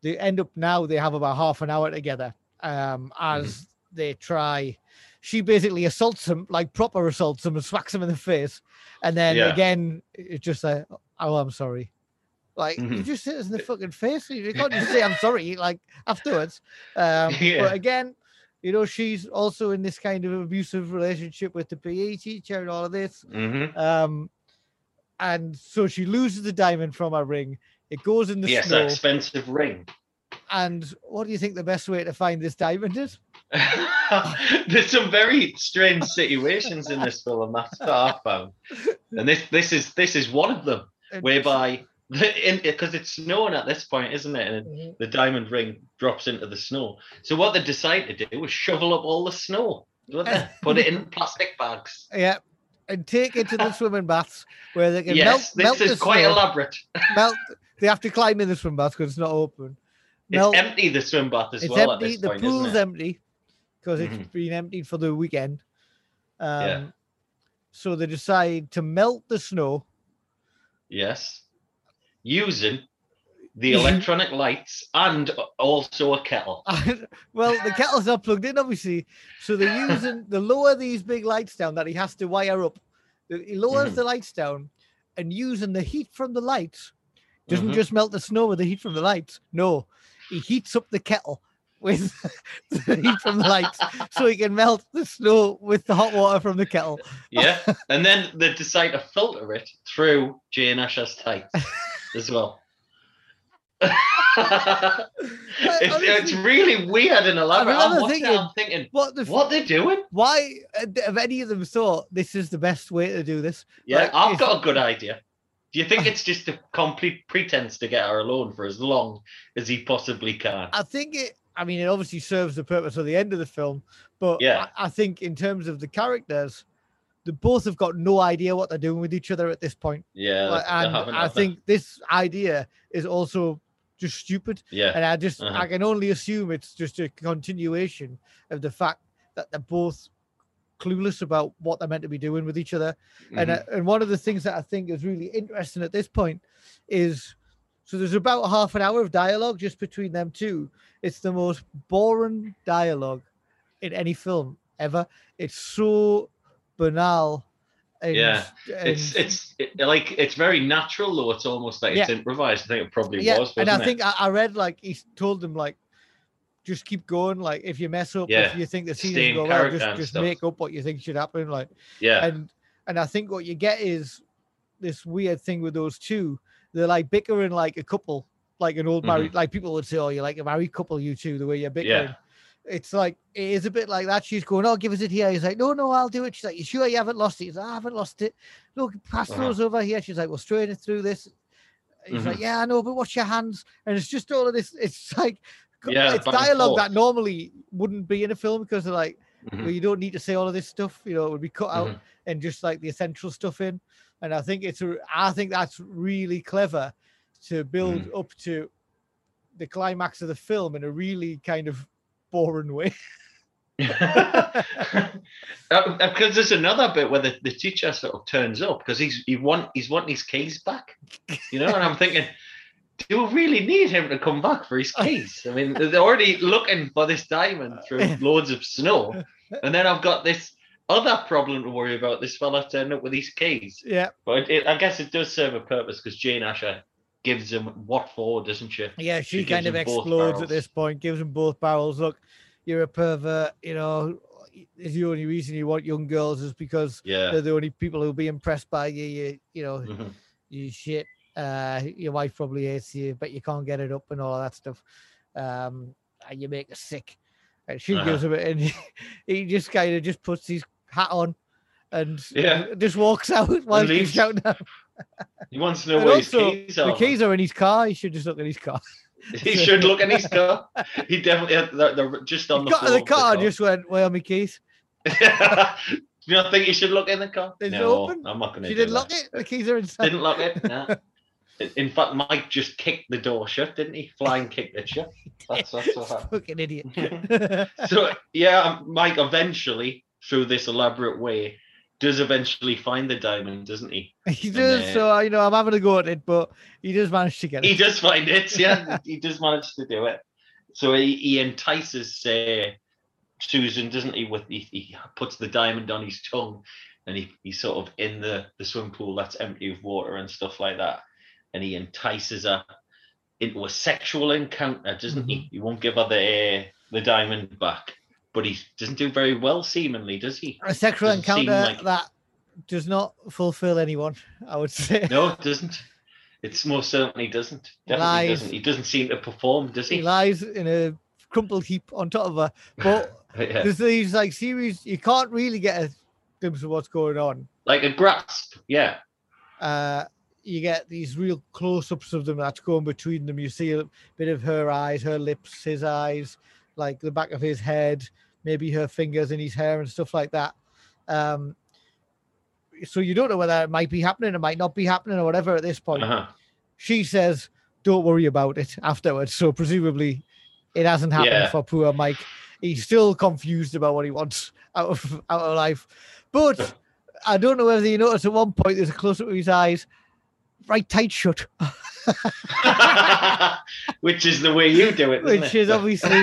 they end up now they have about half an hour together. Um, as they try, she basically assaults him, like proper assaults him and smacks him in the face. And then Yeah. again, it's just like, oh, I'm sorry. Like you Mhm. just hit us in the fucking face. You can't just say I'm sorry like afterwards. Um, Yeah. But again, you know, she's also in this kind of abusive relationship with the PE teacher and all of this. hmm Um, and so she loses the diamond from her ring. It goes in the Yes, snow. that expensive ring. And what do you think the best way to find this diamond is? There's some very strange situations in this film that's what I found, and this this is this is one of them, whereby because it's snowing at this point, isn't it? And Mhm. the diamond ring drops into the snow. So what they decide to do is shovel up all the snow, put it in plastic bags. Yeah. And take it to the swimming baths where they can Yes, melt, melt this is quite snow. elaborate. Melt. They have to climb in the swim bath because it's not open. It's empty the swim bath as it's well empty. at this the point, pool's empty because it's Mhm. been emptied for the weekend. Um, Yeah. So they decide to melt the snow. Yes, using the electronic lights and also a kettle. well, the kettle's not plugged in, obviously. So they're using the lower these big lights down that he has to wire up. He lowers Mhm. the lights down and using the heat from the lights doesn't Mhm. just melt the snow with the heat from the lights. No, he heats up the kettle with the heat from the lights so he can melt the snow with the hot water from the kettle. Yeah, and then they decide to filter it through Jane Asher's tights as well. it's, it's really weird and elaborate. I'm remember watching thinking, I'm thinking, What the? f- what they doing? Why uh, have any of them thought this is the best way to do this? Yeah, Like, I've got a good idea. Do you think it's just a complete pretense to get her alone for as long as he possibly can? I think it. I mean, it obviously serves the purpose of the end of the film, but Yeah. I, I think in terms of the characters, the both have got no idea what they're doing with each other at this point. Yeah, and I think this idea is also just stupid. yeah, And I just, Uh-huh. I can only assume it's just a continuation of the fact that they're both clueless about what they're meant to be doing with each other. And Mhm. uh, and one of the things that I think is really interesting at this point is so there's about half an hour of dialogue just between them two. It's the most boring dialogue in any film ever. It's so banal. And, Yeah, it's and- it's it, like it's very natural though. It's almost like it's improvised. I think it probably yeah, was. and I it? think I, I read like he told them like just keep going. Like if you mess up, Yeah, if you think the scene stay go well, just just make up what you think should happen. Like yeah, and and I think what you get is this weird thing with those two. They're like bickering like a couple, like an old mm-hmm. married. Like people would say, "Oh, you're like a married couple, you two, The way you're bickering. It's like it is a bit like that. She's going, "Oh, give us it here." He's like, "No, no, I'll do it." She's like, "You sure you haven't lost it?" He's like, "I haven't lost it." Look, pass Uh-huh. those over here. She's like, "We'll straighten it through this." He's like, "Yeah, I know, but watch your hands." And it's just all of this. It's like Yeah, it's dialogue that normally wouldn't be in a film because they're like, Mhm. well, you don't need to say all of this stuff. You know, it would be cut out Mhm. and just like the essential stuff in. And I think it's a, I think that's really clever to build Mm. up to the climax of the film in a really kind of boring way. Uh, because there's another bit where the, the teacher sort of turns up because he's he want he's wanting his keys back, you know, and I'm thinking, do we really need him to come back for his keys? I mean, they're already looking for this diamond through loads of snow, and then I've got this other problem to worry about. This fella turned up with his keys. Yeah, But it, I guess it does serve a purpose because Jane Asher gives him what for, doesn't she? yeah. She, She kind of explodes at this point, gives him both barrels. Look, you're a pervert. You know, is the only reason you want young girls is because Yeah. they're the only people who'll be impressed by you. You, you know, Mhm. you shit. Uh, your wife probably hates you, but you can't get it up and all that stuff. Um, and you make her sick. And she Uh-huh. gives him it, and he, he just kind of just puts his hat on and Yeah. just walks out while he's shouting out. He wants to know And where his also, keys the keys are in his car. He should just look in his car. He should look in his car. He definitely had they're, they're just on He the got floor. the car and just went, "Where are my keys?" Do you not think you should look in the car? Is it no, open? I'm not going to. She do didn't that. lock it. The keys are inside. Didn't lock it. No. In- fact, Mike just kicked the door shut, didn't he? Flying kicked it shut. That's that's what happened. Fucking idiot. So yeah, Mike eventually, through this elaborate way, does eventually find the diamond, doesn't he? he does. uh, So you know, I'm having a go at it, but he does manage to get it. He does find it. Yeah, he does manage to do it. So he, he entices uh, Susan, doesn't he? With he, he puts the diamond on his tongue, and he, he's sort of in the the swimming pool that's empty of water and stuff like that, and he entices her into a sexual encounter, doesn't he? He won't give her the uh, the diamond back, but he doesn't do very well, seemingly, does he? A sexual Doesn't encounter like- that does not fulfill anyone. I would say. No, it doesn't. It's most certainly doesn't. Definitely Lies. doesn't. He doesn't seem to perform, does he he? lies in a crumpled heap on top of her. But Yeah. there's these like series you can't really get a glimpse of what's going on. like a grasp. Yeah. Uh, you get these real close-ups of them that's going between them. You see a bit of her eyes, her lips, his eyes, like the back of his head, maybe her fingers in his hair and stuff like that. Um, so you don't know whether it might be happening, it might not be happening, or whatever at this point. Uh-huh. She says, "Don't worry about it." Afterwards, so presumably, it hasn't happened Yeah. for poor Mike. He's still confused about what he wants out of out of life, but I don't know whether you notice at one point there's a close up of his eyes, right tight shut, Which is the way you do it, which it? is obviously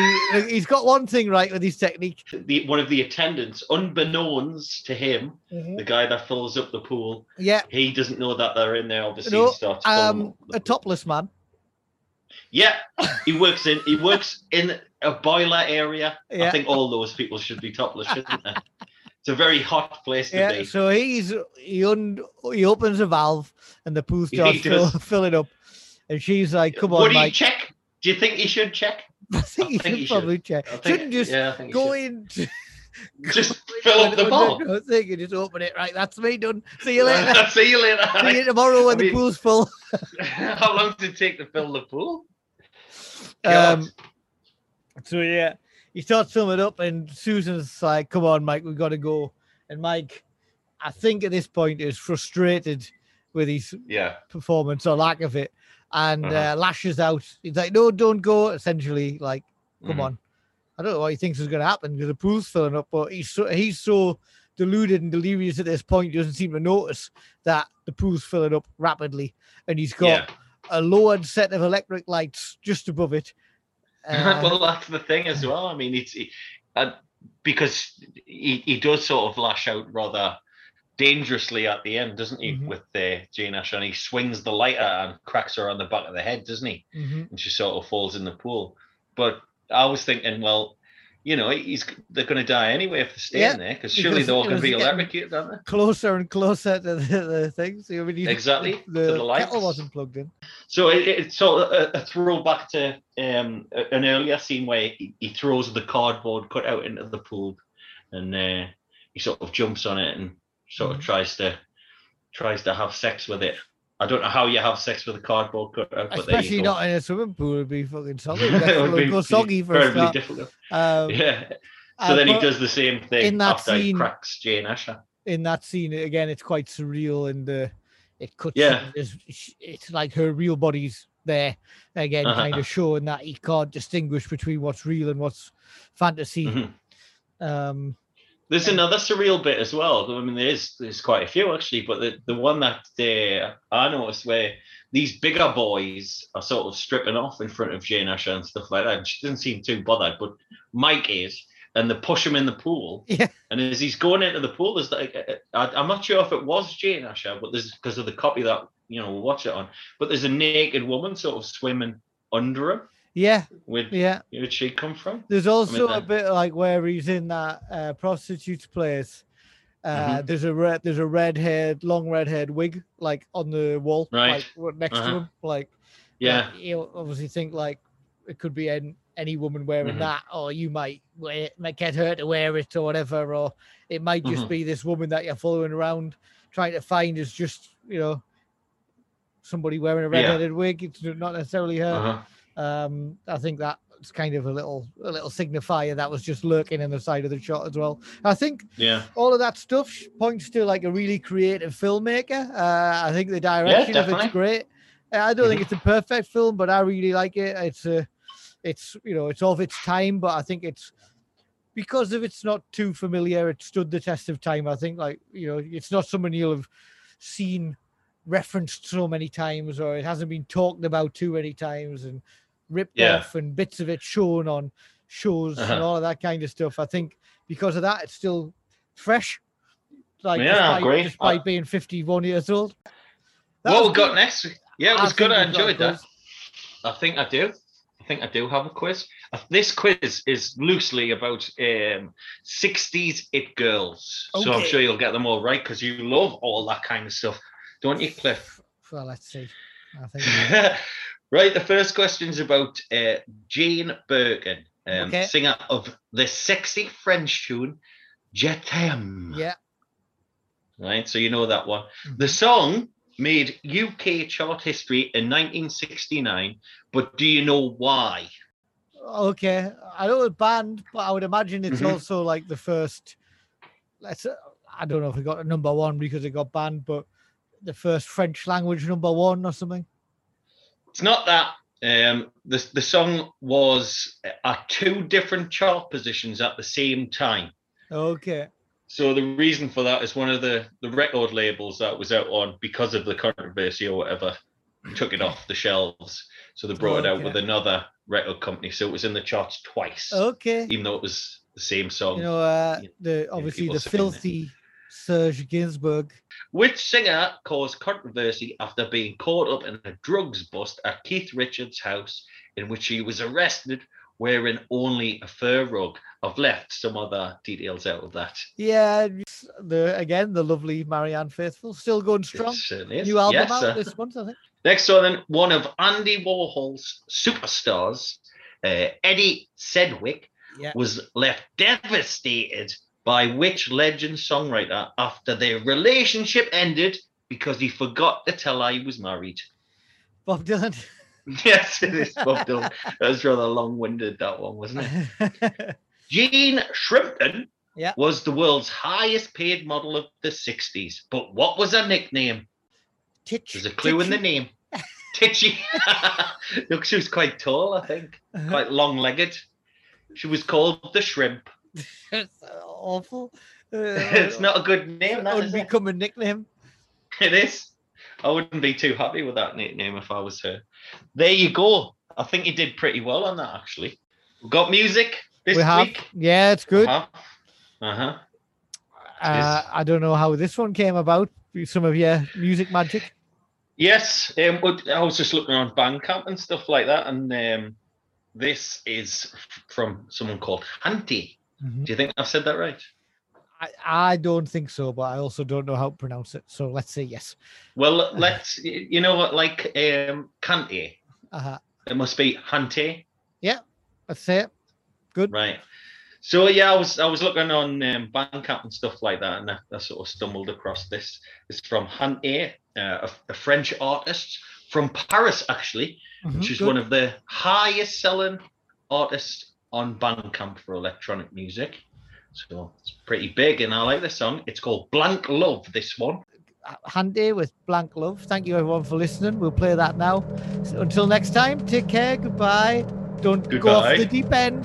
he's got one thing right with his technique. the, one of the attendants, unbeknownst to him, the guy that fills up the pool, Yeah, he doesn't know that they're in there. Obviously, no, starts um, a topless man. Yeah, he works in he works in a boiler area. Yeah. I think all those people should be topless, shouldn't they? It's a very hot place to Yeah, be. so he's he un, he opens a valve and the pool He starts fill, filling up, and she's like, "Come on, you Mike." check? Do you think he should check? I think I think should probably check. I think- Shouldn't just yeah, I think he go should. in. Just fill up the ball. no, Thing and just open it. Right, that's me done. See you later. See you later. See you tomorrow when I mean- the pool's full. How long did it take to fill the pool? God. Um, so yeah, he starts filming up, and Susan's like, "Come on, Mike, we've got to go." And Mike, I think at this point, is frustrated with his yeah. performance or lack of it, and Uh-huh. uh, lashes out. He's like, "No, don't go!" Essentially, like, "Come Mhm. on." I don't know what he thinks is going to happen because the pool's filling up, but he's so he's so deluded and delirious at this point, he doesn't seem to notice that the pool's filling up rapidly, and he's got Yeah. a lowered set of electric lights just above it. Uh, well, that's the thing as well. I mean, it's uh, because he, he does sort of lash out rather dangerously at the end, doesn't he? Mhm. With uh, Jane Asher, and he swings the lighter and cracks her on the back of the head, doesn't he? mhm. And she sort of falls in the pool. But I was thinking, well, you know, he's they're going to die anyway if they're staying Yeah, there, because surely they're all going to be electrocuted, aren't they? closer and closer to the, the mean, he's- Exactly, to The, the kettle wasn't plugged in. So it, it's sort of a, a throwback to um, an earlier scene where he, he throws the cardboard cutout into the pool, and uh, he sort of jumps on it and sort of Mhm. tries to tries to have sex with it. I don't know how you have sex with a cardboard cutout, but Especially there you go. not in a swimming pool. It'd be fucking soggy. it It'd be go soggy for a start. difficult. Um, Yeah. So uh, then he does the same thing in that after he scene- cracks Jane Asher. in that scene again. It's quite surreal, and uh, it cuts. Yeah. It's, it's like her real body's there again, Uh-huh. kind of showing that he can't distinguish between what's real and what's fantasy. Mhm. Um, There's another surreal bit as well. I mean, there's there's quite a few actually, but the, the one that uh, I noticed where these bigger boys are sort of stripping off in front of Jane Asher and stuff like that. And she doesn't seem too bothered, but Mike is, and they push him in the pool. Yeah. And as he's going into the pool, there's like I, I'm not sure if it was Jane Asher, but there's because of the copy that you know we'll watch it on. But there's a naked woman sort of swimming under him. Yeah, Where yeah. where'd she come from? There's also a bit like where he's in that uh, prostitute's place. Uh, Mm-hmm. There's a red, there's a red haired, long red haired wig like on the wall, Right. like next to Uh-huh. him. Like, Yeah. like, you obviously think like it could be any, any woman wearing Mhm. that, or you might wear, might get her to wear it or whatever, or it might just Mhm. be this woman that you're following around trying to find is just you know somebody wearing a red-headed wig. It's not necessarily her Uh-huh. Um i think that's kind of a little a little signifier that was just lurking in the side of the shot as well. I think Yeah. all of that stuff points to like a really creative filmmaker. Uh i think the direction of it's great. Uh, i don't think it's a perfect film but i really like it. It's a it's you know it's of its time but i think it's because of it's not too familiar it stood the test of time. I think like you know it's not someone you'll have seen referenced so many times or it hasn't been talked about too many times and ripped Yeah. off and bits of it shown on shows and Uh-huh. all of that kind of stuff i think because of that it's still fresh like Yeah, despite, despite Uh, being 51 years old That what we got good. next? Yeah, it I was good. I got a enjoyed that. I think I do. I think I do have a quiz. Uh, This quiz is loosely about um, 60s it girls. So I'm sure you'll get them all right because you love all that kind of stuff, don't you, Cliff? well let's see i think right. The first question is about uh, Jane Birkin, um, Okay. singer of the sexy French tune Je t'aime. yeah Right. So you know that one. Mhm. The song made UK chart history in 1969, but do you know why? okay i know it's banned but i would imagine it's Mhm. also like the first let's i don't know if it got a number one because it got banned but the first french language number one or something It's not that. Um, the the song was at two different chart positions at the same time. okay So the reason for that is one of the the record labels that was out on because of the controversy or whatever took it off the shelves. So they brought it out with another record company. So it was in the charts twice, okay even though it was the same song. you know uh the obviously the filthy serge gainsbourg Which singer caused controversy after being caught up in a drugs bust at Keith Richards' house, in which he was arrested wearing only a fur rug? I've left some other details out of that. yeah the again the lovely marianne faithfull still going strong It certainly is. new album Yes, out sir. this month i think Next one, then, one of Andy Warhol's superstars, uh, Edie Sedgwick, yeah was left devastated by which legend songwriter after their relationship ended because he forgot to tell her he was married. bob dylan Yes, it is Bob Dylan. That was rather long-winded, that one, wasn't it? Jean Shrimpton Yeah. was the world's highest paid model of the 60s. But what was her nickname? Titch, There's a clue in the name. Titchy. Look, she was quite tall, I think. Uh-huh. Quite long-legged. She was called the Shrimp. It's awful. Uh, it's not a good name, that, is it? a nickname. It is. I wouldn't be too happy with that nickname if I was her. There you go. I think you did pretty well on that, actually. We've got music this we have, week. yeah, it's good. Uh-huh. Uh-huh. Uh, I don't know how this one came about. Some of your music magic. Yes, um, I was just looking on Bandcamp and stuff like that, and um, this is from someone called Hanty. Mhm. Do you think I've said that right? I, I don't think so, but I also don't know how to pronounce it. So let's say yes. Well, let's. y- You know what? Like um, Kante. Uh-huh. It must be Hante, Yeah, Let's say it. Good. right? So yeah, I was I was looking on um, Bandcamp and stuff like that, and I, I sort of stumbled across this. It's from Hante, uh, a, a French artist from Paris, actually. Mhm, which is good. one of the highest selling artists on Bandcamp for electronic music. So it's pretty big, and I like this song. It's called Blank Love, this one. Handy with Blank Love. Thank you everyone for listening. We'll play that now. So until next time, take care. Goodbye. Don't go off the deep end.